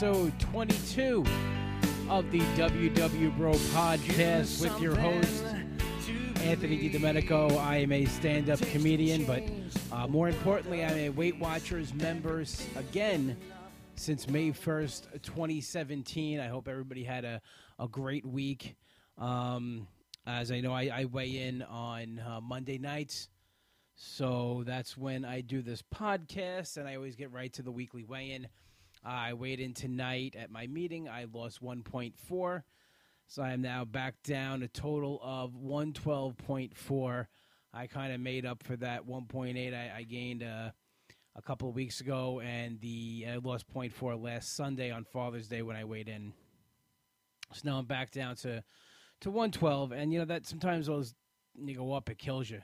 episode 22 of the WW Bro podcast with your host, Anthony DiDomenico. I am a stand up comedian, but uh, more importantly, I'm a Weight Watchers member again since May 1st, 2017. I hope everybody had a, a great week. Um, as I know, I, I weigh in on uh, Monday nights. So that's when I do this podcast, and I always get right to the weekly weigh in. I weighed in tonight at my meeting. I lost 1.4. So I am now back down a total of 112.4. I kind of made up for that 1.8 I, I gained uh, a couple of weeks ago, and the I lost 0.4 last Sunday on Father's Day when I weighed in. So now I'm back down to to 112, and you know that sometimes those you go up, it kills you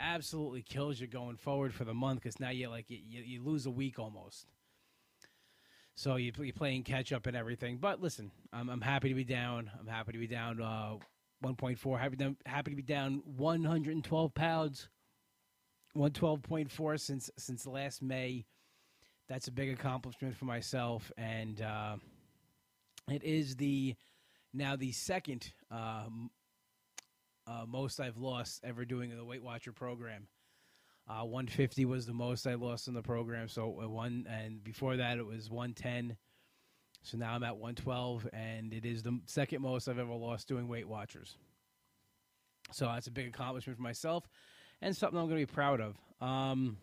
absolutely kills you going forward for the month because now you like you, you lose a week almost. So you, you're playing catch up and everything. But listen, I'm, I'm happy to be down. I'm happy to be down uh, 1.4. Happy to, happy to be down 112 pounds. 112.4 since since last May. That's a big accomplishment for myself, and uh, it is the now the second uh, uh, most I've lost ever doing the Weight Watcher program. Uh, 150 was the most I lost in the program. So one, and before that it was 110. So now I'm at 112, and it is the second most I've ever lost doing Weight Watchers. So that's a big accomplishment for myself, and something I'm going to be proud of. Um,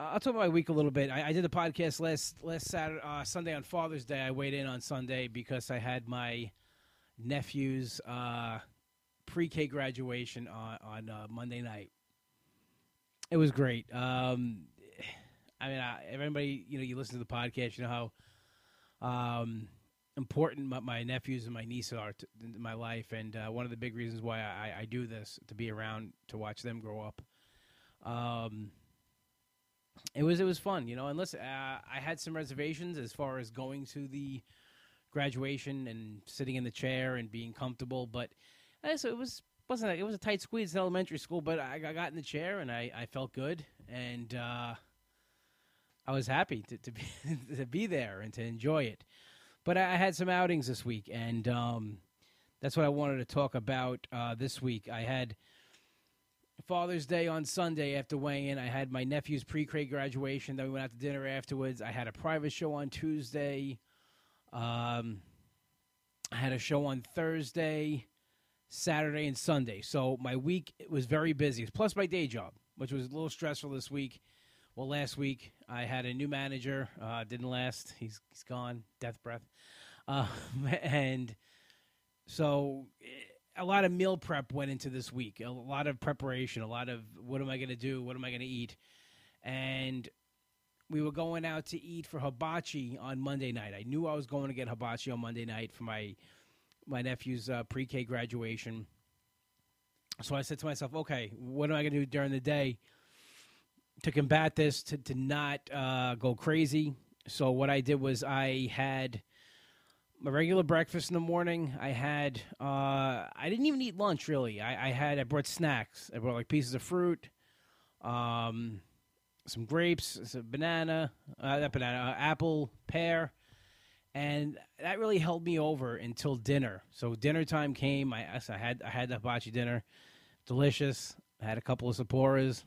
I'll talk about my week a little bit. I, I did the podcast last last Saturday, uh, Sunday on Father's Day. I weighed in on Sunday because I had my nephew's uh, pre-K graduation on on uh, Monday night. It was great. Um, I mean, I, everybody, you know, you listen to the podcast, you know how um, important my, my, nephews and my nieces are to, my life, and uh, one of the big reasons why I, I, do this to be around to watch them grow up. Um, it was it was fun, you know. And listen, uh, I had some reservations as far as going to the graduation and sitting in the chair and being comfortable. But so it was wasn't it was a tight squeeze in elementary school, but I, I got in the chair and I, I felt good and uh, I was happy to, to be to be there and to enjoy it. But I, I had some outings this week, and um, that's what I wanted to talk about uh, this week. I had. Father's Day on Sunday after weighing in. I had my nephew's pre-K graduation. Then we went out to dinner afterwards. I had a private show on Tuesday. Um, I had a show on Thursday, Saturday, and Sunday. So my week was very busy. Plus my day job, which was a little stressful this week. Well, last week I had a new manager. Uh, didn't last. He's he's gone. Death breath. Uh, and so eh, a lot of meal prep went into this week. A lot of preparation. A lot of what am I going to do? What am I going to eat? And we were going out to eat for hibachi on Monday night. I knew I was going to get hibachi on Monday night for my my nephew's uh, pre-K graduation. So I said to myself, okay, what am I going to do during the day to combat this, to, to not uh, go crazy? So what I did was I had my regular breakfast in the morning. I had uh, I didn't even eat lunch really. I, I, had I brought snacks. I brought like pieces of fruit. Um, some grapes, some banana, uh, not banana, uh, apple, pear, and that really held me over until dinner. So dinner time came. I, I had I had the hibachi dinner, delicious. I had a couple of Sapporos,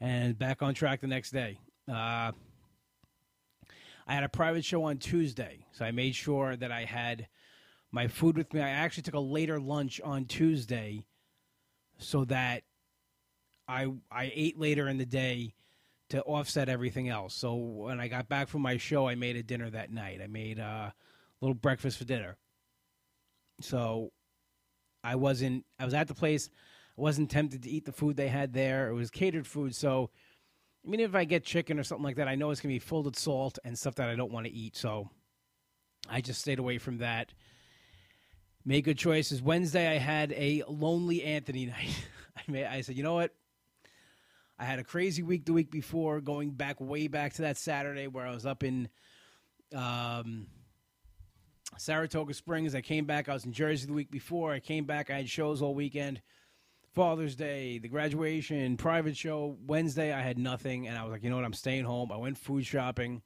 and back on track the next day. Uh, I had a private show on Tuesday, so I made sure that I had my food with me. I actually took a later lunch on Tuesday so that I I ate later in the day to offset everything else. So when I got back from my show, I made a dinner that night. I made uh, a little breakfast for dinner. So I wasn't I was at the place. I wasn't tempted to eat the food they had there. It was catered food, so I mean if I get chicken or something like that, I know it's to be full of salt and stuff that I don't want to eat. So I just stayed away from that. Made good choices. Wednesday I had a lonely Anthony night. I made, I said, "You know what? I had a crazy week the week before, going back way back to that Saturday where I was up in um, Saratoga Springs. I came back. I was in Jersey the week before. I came back. I had shows all weekend. Father's Day, the graduation, private show. Wednesday, I had nothing, and I was like, you know what? I'm staying home. I went food shopping,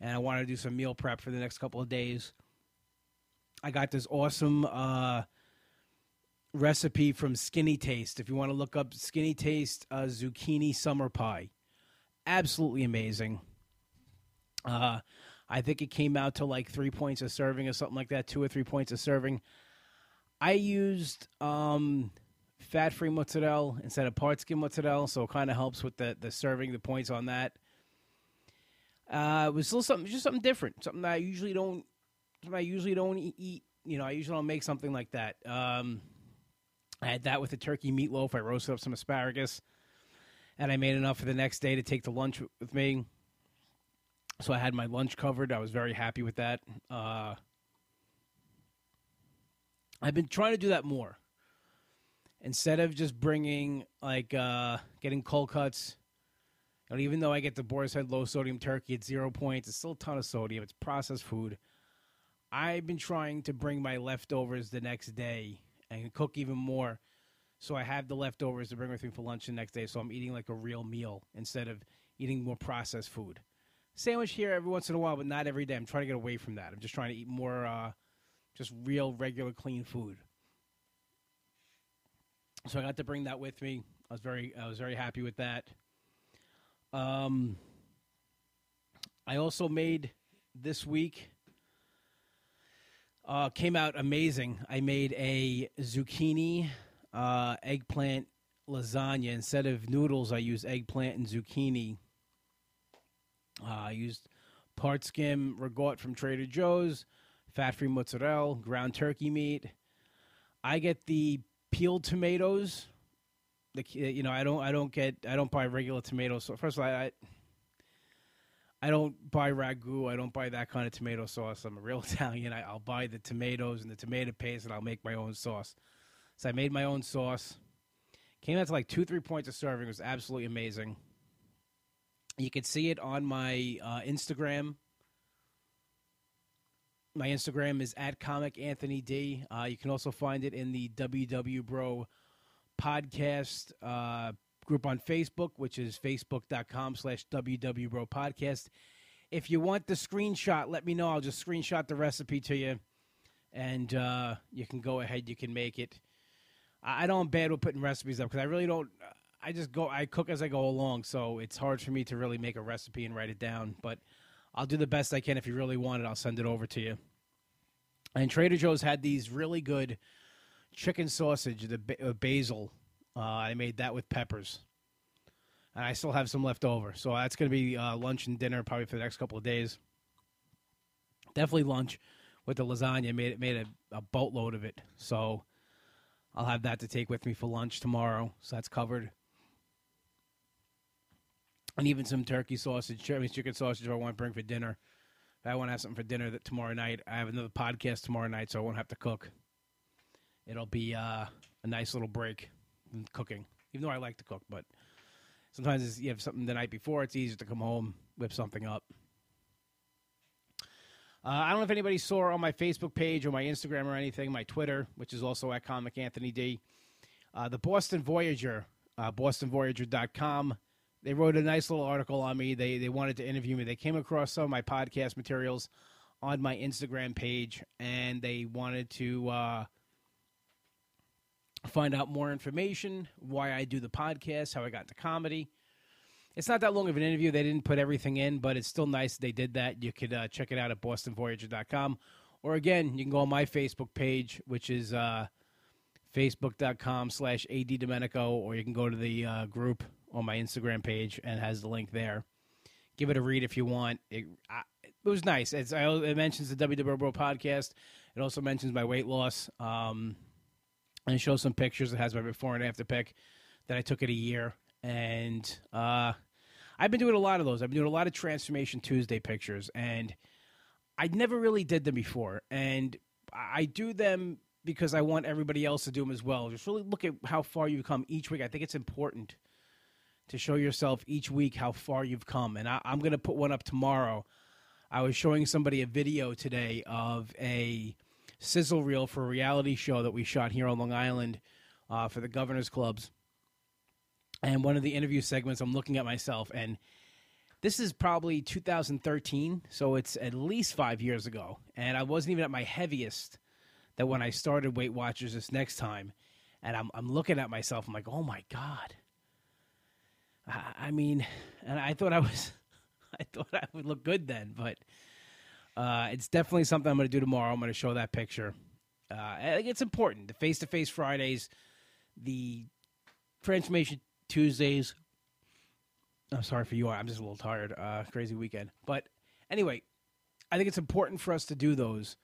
and I wanted to do some meal prep for the next couple of days. I got this awesome uh, recipe from Skinny Taste. If you want to look up Skinny Taste uh, zucchini summer pie, absolutely amazing. Uh, I think it came out to like three points a serving or something like that, two or three points a serving. I used um, fat free mozzarella instead of part skim mozzarella, so it kind of helps with the, the serving, the points on that. Uh, it was still something, just something different, something that I usually don't, I usually don't eat. You know, I usually don't make something like that. Um, I had that with a turkey meatloaf. I roasted up some asparagus, and I made enough for the next day to take to lunch with me. So I had my lunch covered. I was very happy with that. Uh, I've been trying to do that more. Instead of just bringing like uh, getting cold cuts, and even though I get the Boar's Head low sodium turkey at zero points, it's still a ton of sodium. It's processed food. I've been trying to bring my leftovers the next day and cook even more. So I have the leftovers to bring with me for lunch the next day. So I'm eating like a real meal instead of eating more processed food. Sandwich here every once in a while, but not every day. I'm trying to get away from that. I'm just trying to eat more, uh, just real, regular, clean food. So I got to bring that with me. I was very, I was very happy with that. Um, I also made this week uh, came out amazing. I made a zucchini uh, eggplant lasagna. Instead of noodles, I used eggplant and zucchini. Uh, I used part skim ragout from Trader Joe's, fat free mozzarella, ground turkey meat. I get the peeled tomatoes. The you know I don't I don't get I don't buy regular tomatoes. So first of all, I I don't buy ragu. I don't buy that kind of tomato sauce. I'm a real Italian. I, will buy the tomatoes and the tomato paste, and I'll make my own sauce. So I made my own sauce. Came out to like two, three points of serving. It was absolutely amazing. You can see it on my uh, Instagram. My Instagram is at Comic Anthony D. Uh, you can also find it in the WW Bro podcast uh, group on Facebook, which is facebook.com slash WWBro podcast. If you want the screenshot, let me know. I'll just screenshot the recipe to you, and uh, you can go ahead. You can make it. I, I don't bad with putting recipes up because I really don't. I just go. I cook as I go along, so it's hard for me to really make a recipe and write it down. But I'll do the best I can. If you really want it, I'll send it over to you. And Trader Joe's had these really good chicken sausage, the uh, basil uh, I made that with peppers. And I still have some left over. So that's going to be uh, lunch and dinner probably for the next couple of days. Definitely lunch with the lasagna. Made it made a, a boatload of it. So I'll have that to take with me for lunch tomorrow. So that's covered. And even some turkey sausage, I mean chicken sausage. I want to bring for dinner. I want to have something for dinner that tomorrow night. I have another podcast tomorrow night, so I won't have to cook. It'll be uh, a nice little break cooking, even though I like to cook. But sometimes you have something the night before, it's easier to come home, whip something up. Uh, I don't know if anybody saw on my Facebook page or my Instagram or anything, my Twitter, which is also at Comic Anthony D. Uh, the Boston Voyager, uh, BostonVoyager.com. They wrote a nice little article on me. They they wanted to interview me. They came across some of my podcast materials on my Instagram page, and they wanted to uh, find out more information, why I do the podcast, how I got into comedy. It's not that long of an interview. They didn't put everything in, but it's still nice they did that. You could uh, check it out at bostonvoyager.com. Or again, you can go on my Facebook page, which is uh, facebook.com slash addomenico, or you can go to the uh, group on my Instagram page and has the link there. Give it a read if you want. It, I, it was nice. It's, I, it mentions the WW Bro podcast. It also mentions my weight loss. Um, and show some pictures. It has my before and after pic that I took it a year, and uh, I've been doing a lot of those. I've been doing a lot of Transformation Tuesday pictures, and I never really did them before, and I do them because I want everybody else to do them as well. Just really look at how far you've come each week. I think it's important to show yourself each week how far you've come, and I, I'm going to put one up tomorrow. I was showing somebody a video today of a sizzle reel for a reality show that we shot here on Long Island uh, for the governors clubs. And one of the interview segments, I'm looking at myself, and this is probably 2013, so it's at least five years ago. And I wasn't even at my heaviest that when I started Weight Watchers this next time. And I'm, I'm looking at myself, I'm like, oh my God. I, I mean, and I thought I was, I thought I would look good then, but uh, it's definitely something I'm going to do tomorrow. I'm going to show that picture. Uh, it's important. The face to face Fridays, the transformation Tuesdays. I'm sorry for you. I'm just a little tired. Uh, crazy weekend. But anyway, I think it's important for us to do those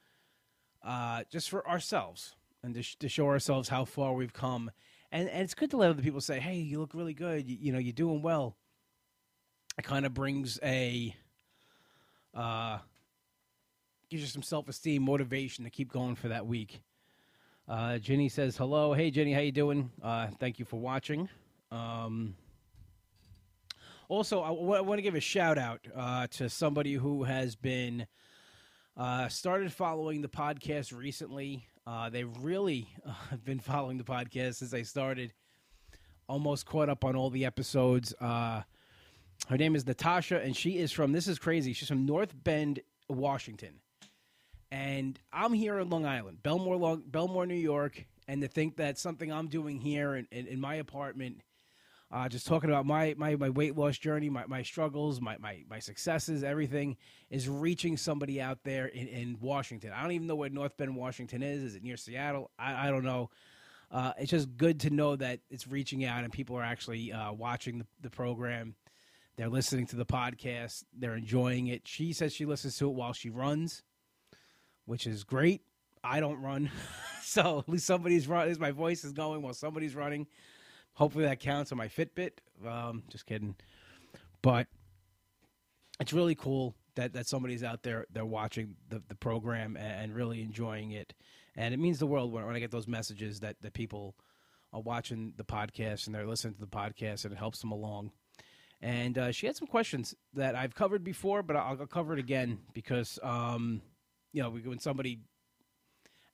uh, just for ourselves and to, sh- to show ourselves how far we've come. And, and it's good to let other people say, hey, you look really good. You, you know, you're doing well. It kind of brings a, uh, gives you some self esteem, motivation to keep going for that week. Uh, Jenny says hello. Hey Jenny, how you doing? Uh, thank you for watching. Um, also, I, w- I want to give a shout out uh, to somebody who has been uh, started following the podcast recently. Uh, they really uh, been following the podcast since I started. Almost caught up on all the episodes. Uh, her name is Natasha, and she is from. This is crazy. She's from North Bend, Washington, and I'm here in Long Island, Bellmore, Long, Bellmore, New York. And to think that something I'm doing here in, in, in my apartment uh, just talking about my, my, my weight loss journey, my, my struggles, my, my, my successes, everything is reaching somebody out there in, in Washington. I don't even know where North Bend, Washington is. Is it near Seattle? I, I don't know. Uh, it's just good to know that it's reaching out and people are actually uh, watching the, the program. They're listening to the podcast. They're enjoying it. She says she listens to it while she runs, which is great. I don't run. so at least somebody's running. My voice is going while somebody's running. Hopefully that counts on my Fitbit. Um, just kidding. But it's really cool that, that somebody's out there, they're watching the, the program and really enjoying it. And it means the world when, when I get those messages that, that people are watching the podcast and they're listening to the podcast and it helps them along. And uh, she had some questions that I've covered before, but I'll, I'll cover it again because, um, you know, when somebody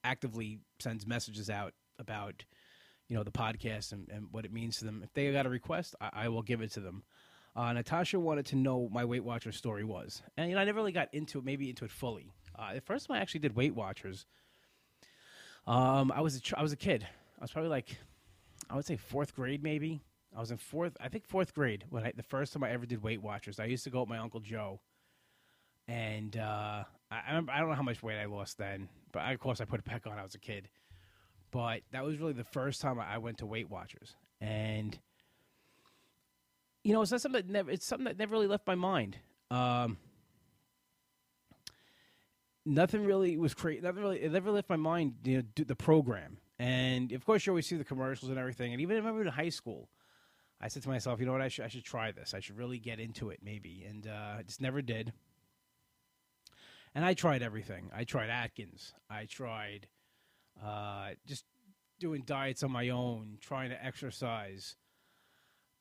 actively sends messages out about – you know the podcast and, and what it means to them. If they got a request, I, I will give it to them. Uh, Natasha wanted to know my Weight Watchers story was, and you know I never really got into it, maybe into it fully. Uh, the first time I actually did Weight Watchers, um, I was a, I was a kid. I was probably like, I would say fourth grade, maybe. I was in fourth, I think fourth grade when I, the first time I ever did Weight Watchers. I used to go with my uncle Joe, and uh, I, I, remember, I don't know how much weight I lost then, but I, of course I put it back on. I was a kid, but that was really the first time I went to Weight Watchers, and you know, it's not something that never. It's something that never really left my mind. Um, nothing really was crazy. Nothing really. It never left my mind. You know, the program, and of course, you always see the commercials and everything. And even I in high school, I said to myself, you know what, I should I should try this. I should really get into it, maybe. And uh, I just never did. And I tried everything. I tried Atkins. I tried uh, just doing diets on my own, trying to exercise,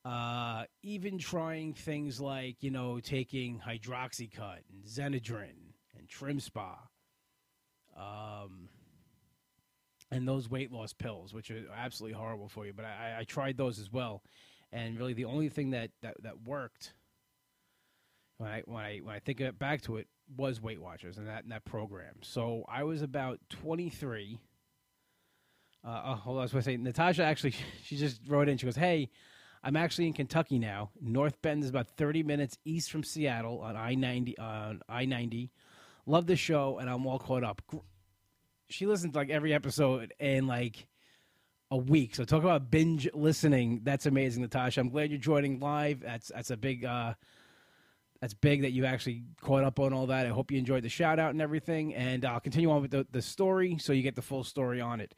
uh, even trying things like you know taking hydroxycut and Xenadrin and Trim Spa, um, and those weight loss pills, which are absolutely horrible for you. But I, I tried those as well, and really the only thing that that, that worked when I when I when I think back to it was Weight Watchers and that and that program. So I was about twenty three uh, oh, hold on. I was going to say, Natasha actually, she just wrote in. She goes, Hey, I'm actually in Kentucky now. North Bend is about 30 minutes east from Seattle on I 90. On I 90. Love the show, and I'm all caught up. She listens to like every episode in like a week. So talk about binge listening. That's amazing, Natasha. I'm glad you're joining live. That's that's a big uh, that's big that you actually caught up on all that. I hope you enjoyed the shout out and everything. And I'll continue on with the, the story so you get the full story on it.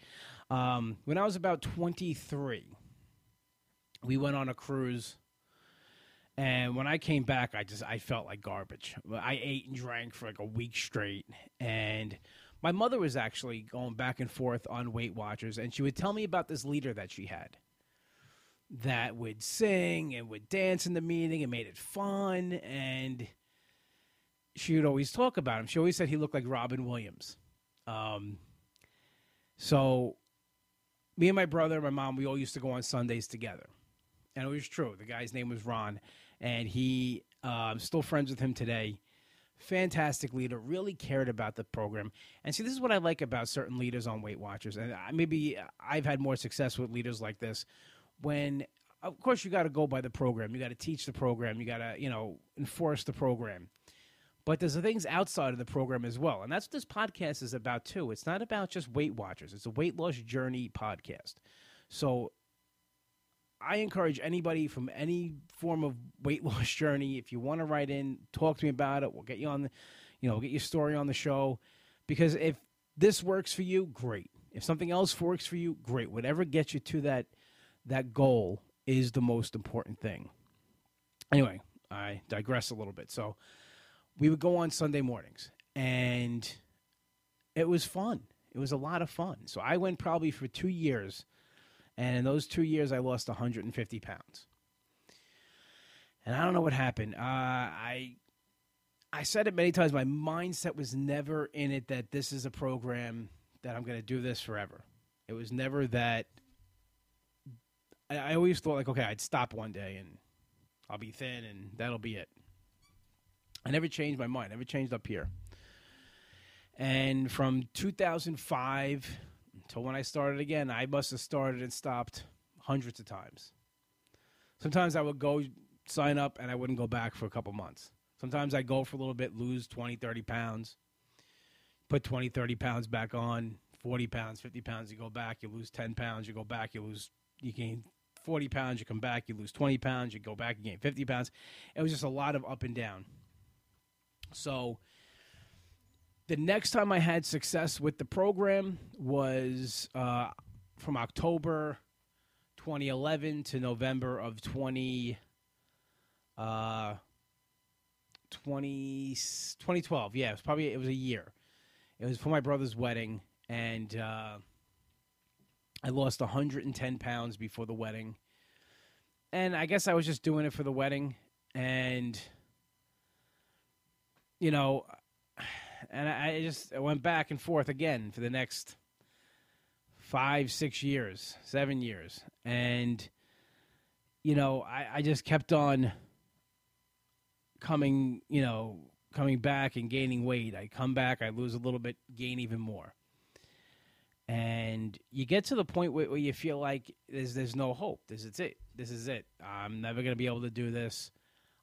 Um, when I was about 23, we went on a cruise. And when I came back, I just I felt like garbage. I ate and drank for like a week straight, and my mother was actually going back and forth on Weight Watchers, and she would tell me about this leader that she had that would sing and would dance in the meeting and made it fun, and she would always talk about him. She always said he looked like Robin Williams. Um, so me and my brother and my mom, we all used to go on Sundays together. And it was true. The guy's name was Ron, and he, uh, I'm still friends with him today. Fantastic leader, really cared about the program. And see, this is what I like about certain leaders on Weight Watchers. And maybe I've had more success with leaders like this when of course you got to go by the program. You got to teach the program. You got to you know enforce the program. But there's the things outside of the program as well and that's what this podcast is about too. It's not about just weight watchers. It's a weight loss journey podcast. So i encourage anybody from any form of weight loss journey if you want to write in talk to me about it. We'll get you on the you know get your story on the show. Because if this works for you great. If something else works for you great. Whatever gets you to that that goal is the most important thing. Anyway, I digress a little bit. So we would go on Sunday mornings, and it was fun. It was a lot of fun. So I went probably for two years, and in those two years, I lost 150 pounds. And I don't know what happened. Uh, I I said it many times. My mindset was never in it that this is a program that I'm going to do this forever. It was never that I, always thought like, okay, I'd stop one day and I'll be thin and that'll be it. I never changed my mind. I never changed up here. And from 2005 until when I started again, I must have started and stopped hundreds of times. Sometimes I would go sign up and I wouldn't go back for a couple months. Sometimes I'd go for a little bit, lose 20, 30 pounds, put 20, 30 pounds back on, 40 pounds, 50 pounds, you go back, you lose 10 pounds, you go back, you lose, you gain 40 pounds, you come back, you lose 20 pounds, you go back, you gain 50 pounds. It was just a lot of up and down. So the next time I had success with the program was uh, from October 2011 to November of 20, uh, 20, 2012. Yeah, it was probably it was a year. It was for my brother's wedding, and uh, I lost 110 pounds before the wedding. And I guess I was just doing it for the wedding. And, you know, and I just I went back and forth again for the next five, six years, seven years. And, you know, I, I just kept on coming, you know, coming back and gaining weight. I come back, I lose a little bit, gain even more and you get to the point where, where, you feel like there's there's no hope. This is it. This is it. I'm never gonna be able to do this.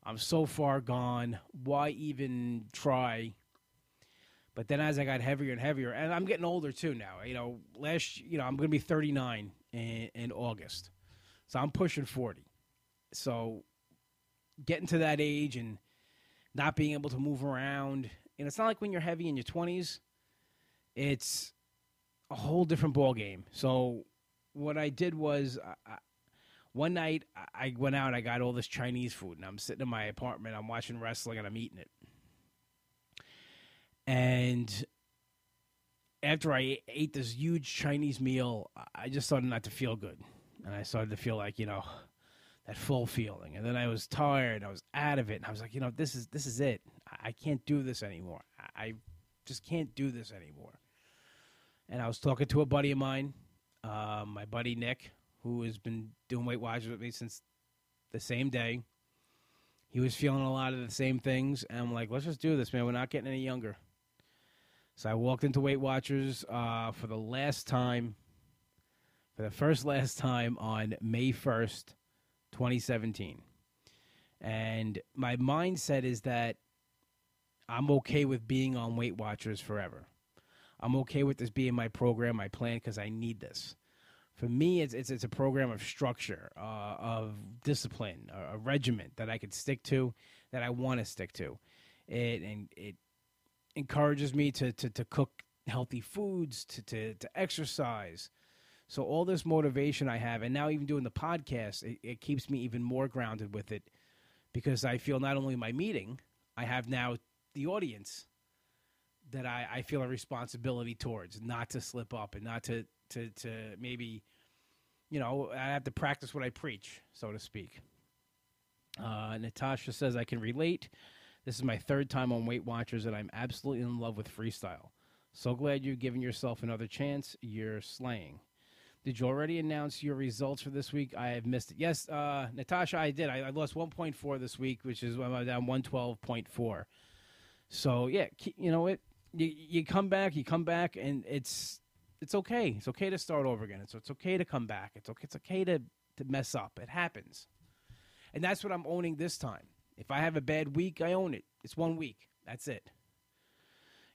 I'm so far gone. Why even try? But then as I got heavier and heavier, and I'm getting older too now. You know, last you know I'm gonna be 39 in, in August, so I'm pushing 40. So getting to that age and not being able to move around, and it's not like when you're heavy in your 20s. It's a whole different ball game. So what I did was I, one night I went out. I got all this Chinese food, and I'm sitting in my apartment. I'm watching wrestling, and I'm eating it. And after I ate this huge Chinese meal, I just started not to feel good, and I started to feel like you know that full feeling. And then I was tired. I was out of it, and I was like, you know, this is this is it. I can't do this anymore. I just can't do this anymore and I was talking to a buddy of mine, uh, my buddy Nick, who has been doing Weight Watchers with me since the same day. He was feeling a lot of the same things, and I'm like, let's just do this, man. We're not getting any younger. So I walked into Weight Watchers uh, for the last time, for the first last time on May 1st, 2017. And my mindset is that I'm okay with being on Weight Watchers forever. I'm okay with this being my program, my plan, because I need this. For me, it's, it's, it's a program of structure, uh, of discipline, a, a, regiment that I could stick to, that I want to stick to. It and it encourages me to, to, to cook healthy foods, to, to, to exercise. So all this motivation I have, and now even doing the podcast, it, it keeps me even more grounded with it, because I feel not only my meeting, I have now the audience that I, I feel a responsibility towards, not to slip up and not to, to, to maybe, you know, I have to practice what I preach, so to speak. Uh, Natasha says, I can relate. This is my third time on Weight Watchers, and I'm absolutely in love with freestyle. So glad you've given yourself another chance. You're slaying. Did you already announce your results for this week? I have missed it. Yes, uh, Natasha, I did. I, I lost 1.4 this week, which is I'm down 112.4. So yeah, you know it. You you come back, you come back, and it's it's okay. It's okay to start over again. It's it's okay to come back. It's okay. It's okay to to mess up. It happens, and that's what I'm owning this time. If I have a bad week, I own it. It's one week. That's it.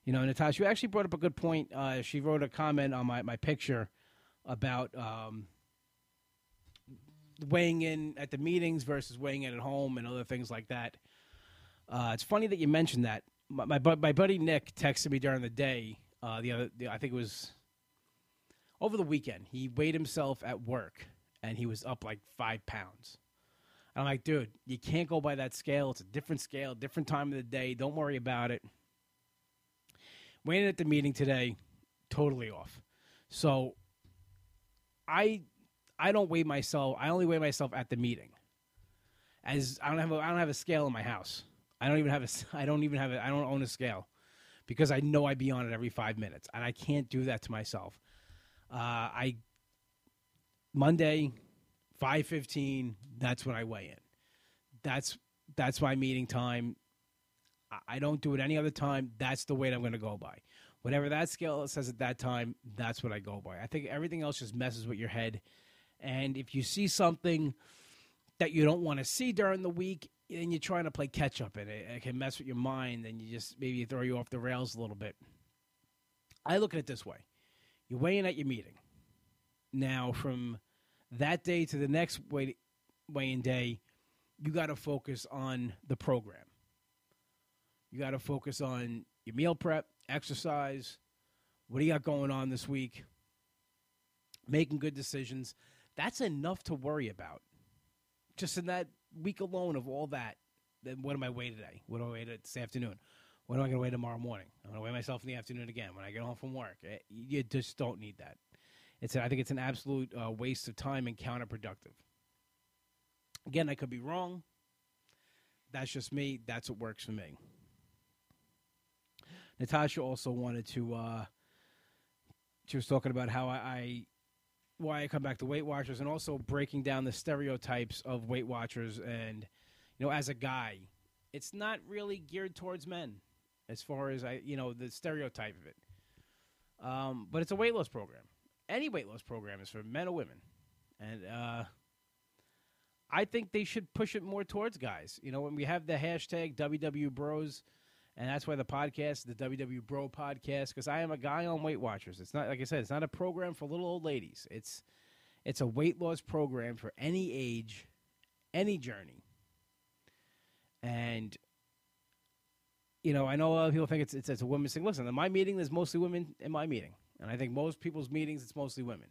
You know, Natasha, you actually brought up a good point. Uh, she wrote a comment on my, my picture about um, weighing in at the meetings versus weighing in at home and other things like that. Uh, it's funny that you mentioned that. My, my, my buddy Nick texted me during the day. Uh, the other, the, I think it was over the weekend. He weighed himself at work, and he was up like five pounds. I'm like, dude, you can't go by that scale. It's a different scale, different time of the day. Don't worry about it. Waiting at the meeting today, totally off. So I I don't weigh myself. I only weigh myself at the meeting. As I don't have a, I don't have a scale in my house. I don't even have a I don't even have a I don't own a scale because I know I'd be on it every five minutes, and I can't do that to myself. Uh, I Monday, five fifteen. That's when I weigh in. That's that's my meeting time. I don't do it any other time. That's the weight I'm going to go by. Whatever that scale says at that time, that's what I go by. I think everything else just messes with your head. And if you see something that you don't want to see during the week, and you're trying to play catch up, and it, it can mess with your mind, and you just maybe throw you off the rails a little bit. I look at it this way: you're weighing at your meeting. Now, from that day to the next weigh, weighing day, you got to focus on the program. You got to focus on your meal prep, exercise. What do you got going on this week? Making good decisions. That's enough to worry about. Just in that week alone of all that, then what am I weigh today? What do I weigh this afternoon? What am I going to weigh tomorrow morning? I'm going to weigh myself in the afternoon again when I get home from work. Eh, you just don't need that. It's I think it's an absolute uh, waste of time and counterproductive. Again, I could be wrong. That's just me. That's what works for me. Natasha also wanted to. Uh, she was talking about how I, why I come back to Weight Watchers, and also breaking down the stereotypes of Weight Watchers. And you know, as a guy, it's not really geared towards men, as far as I, you know, the stereotype of it. Um, but it's a weight loss program. Any weight loss program is for men or women, and uh, I think they should push it more towards guys. You know, when we have the hashtag WW Bros and that's why the podcast, the WW Bro podcast, because I am a guy on Weight Watchers. It's not like I said, it's not a program for little old ladies. It's it's a weight loss program for any age, any journey. And you know, I know a lot of people think it's it's, it's a women's thing. Listen, in my meeting, there's mostly women in my meeting, and I think most people's meetings, it's mostly women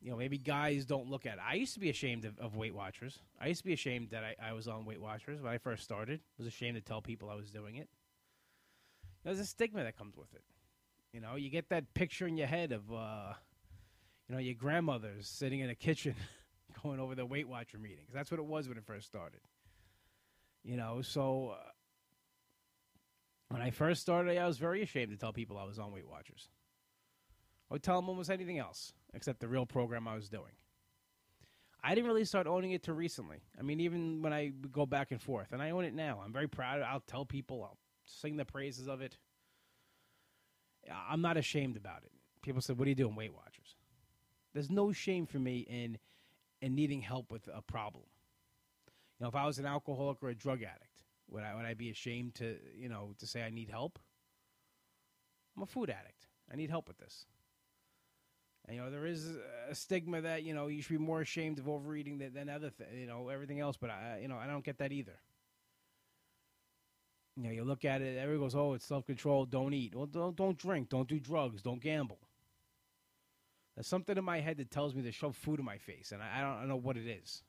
you know, maybe guys don't look at it. I used to be ashamed of, of Weight Watchers. I used to be ashamed that I, I was on Weight Watchers when I first started. I was ashamed to tell people I was doing it. There's a stigma that comes with it. You know, you get that picture in your head of, uh, you know, your grandmothers sitting in a kitchen going over the Weight Watcher meetings. That's what it was when it first started. You know, so uh, when I first started, I was very ashamed to tell people I was on Weight Watchers. I would tell them almost anything else except the real program I was doing. I didn't really start owning it till recently. I mean, even when I go back and forth, and I own it now. I'm very proud. I'll tell people. I'll sing the praises of it. I'm not ashamed about it. People said, "What are you doing, Weight Watchers?" There's no shame for me in in needing help with a problem. You know, if I was an alcoholic or a drug addict, would I would I be ashamed to you know to say I need help? I'm a food addict. I need help with this. And, you know, there is a stigma that you know you should be more ashamed of overeating than, than other, th- you know, everything else. But I, you know, I don't get that either. You know, you look at it, everyone goes, "Oh, it's self control. Don't eat. Well, don't don't drink. Don't do drugs. Don't gamble." There's something in my head that tells me to shove food in my face, and I, I don't, know what it is.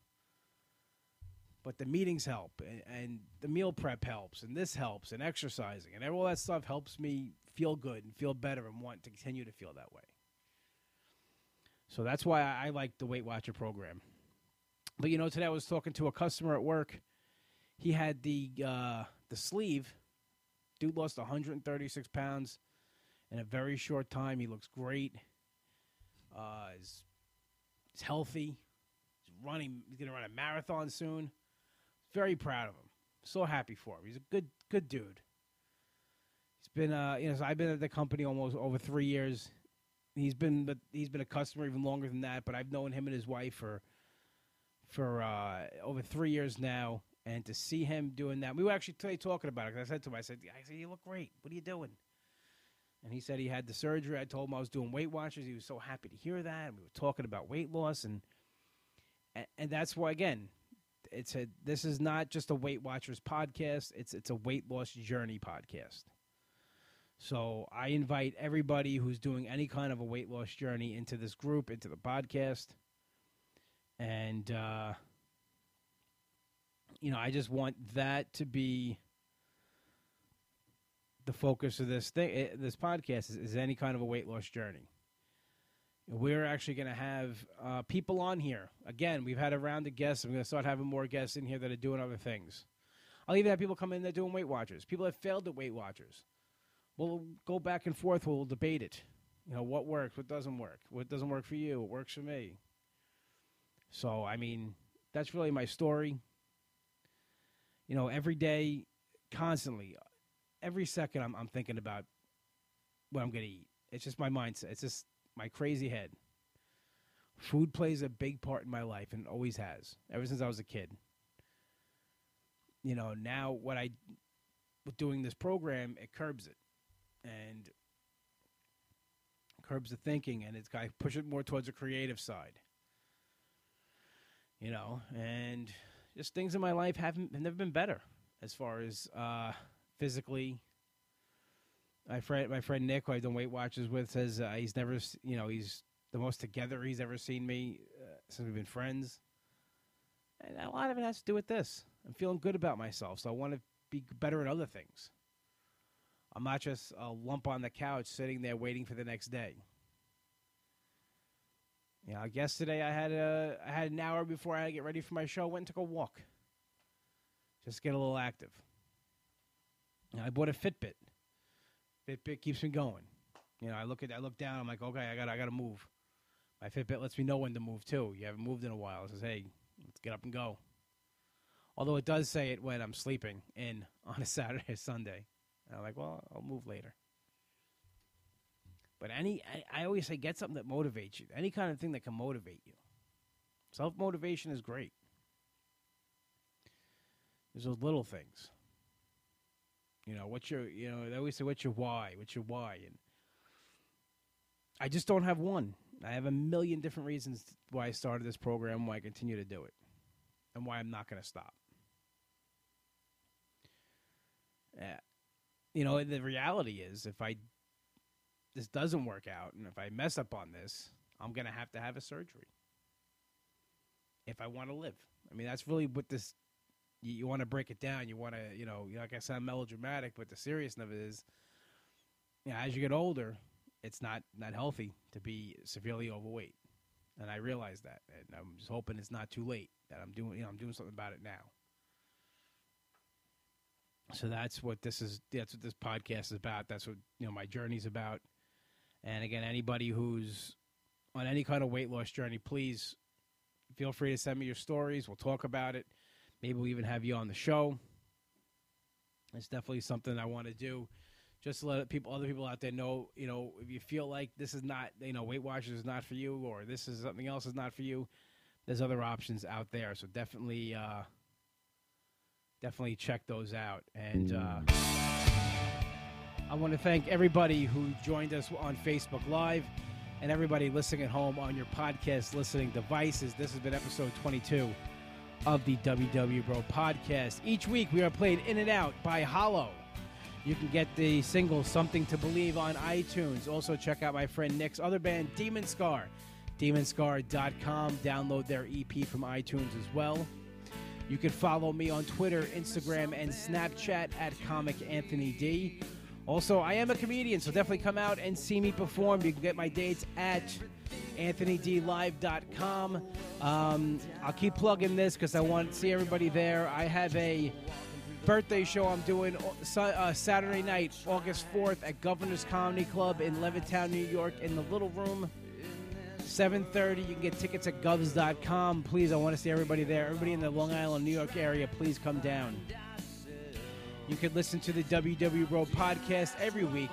But the meetings help, and, and the meal prep helps, and this helps, and exercising, and all that stuff helps me feel good and feel better, and want to continue to feel that way. So that's why I, like the Weight Watcher program. But you know, today I was talking to a customer at work. He had the uh, the sleeve. Dude lost 136 pounds in a very short time. He looks great. Uh, he's, he's healthy. He's running. He's to run a marathon soon. Very proud of him. So happy for him. He's a good good dude. He's been uh you know so I've been at the company almost over three years. He's been but he's been a customer even longer than that. But I've known him and his wife for for uh, over three years now. And to see him doing that, we were actually today talking about it. Cause I said to him, I said, I said, you look great. What are you doing? And he said he had the surgery. I told him I was doing Weight Watchers. He was so happy to hear that. And we were talking about weight loss, and and, and that's why again, it's a this is not just a Weight Watchers podcast. It's it's a weight loss journey podcast. So I invite everybody who's doing any kind of a weight loss journey into this group, into the podcast, and uh, you know I just want that to be the focus of this thing, eh, this podcast is, is any kind of a weight loss journey. We're actually going to have uh, people on here. Again, we've had a round of guests. I'm going to start having more guests in here that are doing other things. I'll even have people come in that are doing Weight Watchers. People that failed at Weight Watchers. We'll go back and forth. We'll debate it. You know, what works, what doesn't work, what doesn't work for you, what works for me. So, I mean, that's really my story. You know, every day, constantly, every second, I'm, I'm thinking about what I'm going to eat. It's just my mindset. It's just my crazy head. Food plays a big part in my life and always has ever since I was a kid. You know, now what I with doing this program, it curbs it and curbs the thinking and it's got to push it more towards a creative side. You know, and just things in my life haven't have never been better as far as uh, physically my friend, my friend Nick, who I've done Weight Watchers with, says uh, he's never, you know, he's the most together he's ever seen me uh, since we've been friends. And a lot of it has to do with this. I'm feeling good about myself, so I want to be better at other things. I'm not just a lump on the couch sitting there waiting for the next day. You know, yesterday I had a I had an hour before I had to get ready for my show. Went and took a walk, just get a little active. And I bought a Fitbit. Fitbit keeps me going. You know, I look at, I look down. I'm like, okay, I got, I got to move. My Fitbit lets me know when to move too. You haven't moved in a while. It says, hey, let's get up and go. Although it does say it when I'm sleeping in on a Saturday or Sunday. And I'm like, well, I'll move later. But any, I, I always say, get something that motivates you. Any kind of thing that can motivate you. Self motivation is great. There's those little things. You know, what's your, you know, they always say, what's your why? What's your why? And I just don't have one. I have a million different reasons why I started this program, why I continue to do it, and why I'm not going to stop. Uh, You know, the reality is if I this doesn't work out and if I mess up on this, I'm going to have to have a surgery. If I want to live. I mean, that's really what this you, you want to break it down. You want to, you know, like I said, melodramatic, but the seriousness of it is, you know, as you get older, it's not not healthy to be severely overweight, and I realize that, and I'm just hoping it's not too late that I'm doing, you know, I'm doing something about it now. So that's what this is. That's what this podcast is about. That's what you know my journey's about. And again, anybody who's on any kind of weight loss journey, please feel free to send me your stories. We'll talk about it. Maybe we'll even have you on the show. It's definitely something I want to do. Just to let people, other people out there know, you know, if you feel like this is not, you know, Weight Watchers is not for you, or this is something else is not for you, there's other options out there. So definitely, uh, definitely check those out. And uh, I want to thank everybody who joined us on Facebook Live and everybody listening at home on your podcast listening devices. This has been episode 22 of the WW Bro podcast. Each week we are played in and out by Hollow. You can get the single Something to Believe on iTunes. Also, check out my friend Nick's other band, Demon Scar. DemonScar.com. Download their EP from iTunes as well. You can follow me on Twitter, Instagram, and Snapchat at Comic Anthony D. Also, I am a comedian, so definitely come out and see me perform. You can get my dates at AnthonyDLive.com. Um, I'll keep plugging this because I want to see everybody there. I have a birthday show I'm doing uh, Saturday night, August 4th at Governor's Comedy Club in Levittown, New York, in the Little Room. 7.30. You can get tickets at govs.com. Please, I want to see everybody there. Everybody in the Long Island, New York area, please come down. You can listen to the WW Bro podcast every week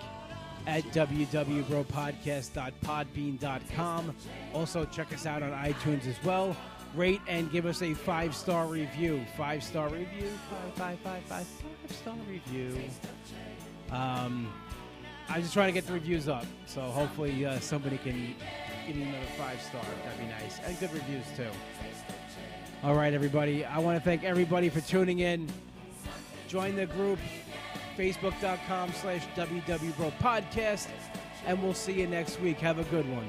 at www.bropodcast.podbean.com. Also, check us out on iTunes as well. Rate and give us a five star review. Five star review. Five, five, five, five, five star review. Um, I'm just trying to get the reviews up, so hopefully uh, somebody can give me another five star. That'd be nice, and good reviews too. All right, everybody. I want to thank everybody for tuning in. Join the group, facebook.com slash WW Bro Podcast, and we'll see you next week. Have a good one.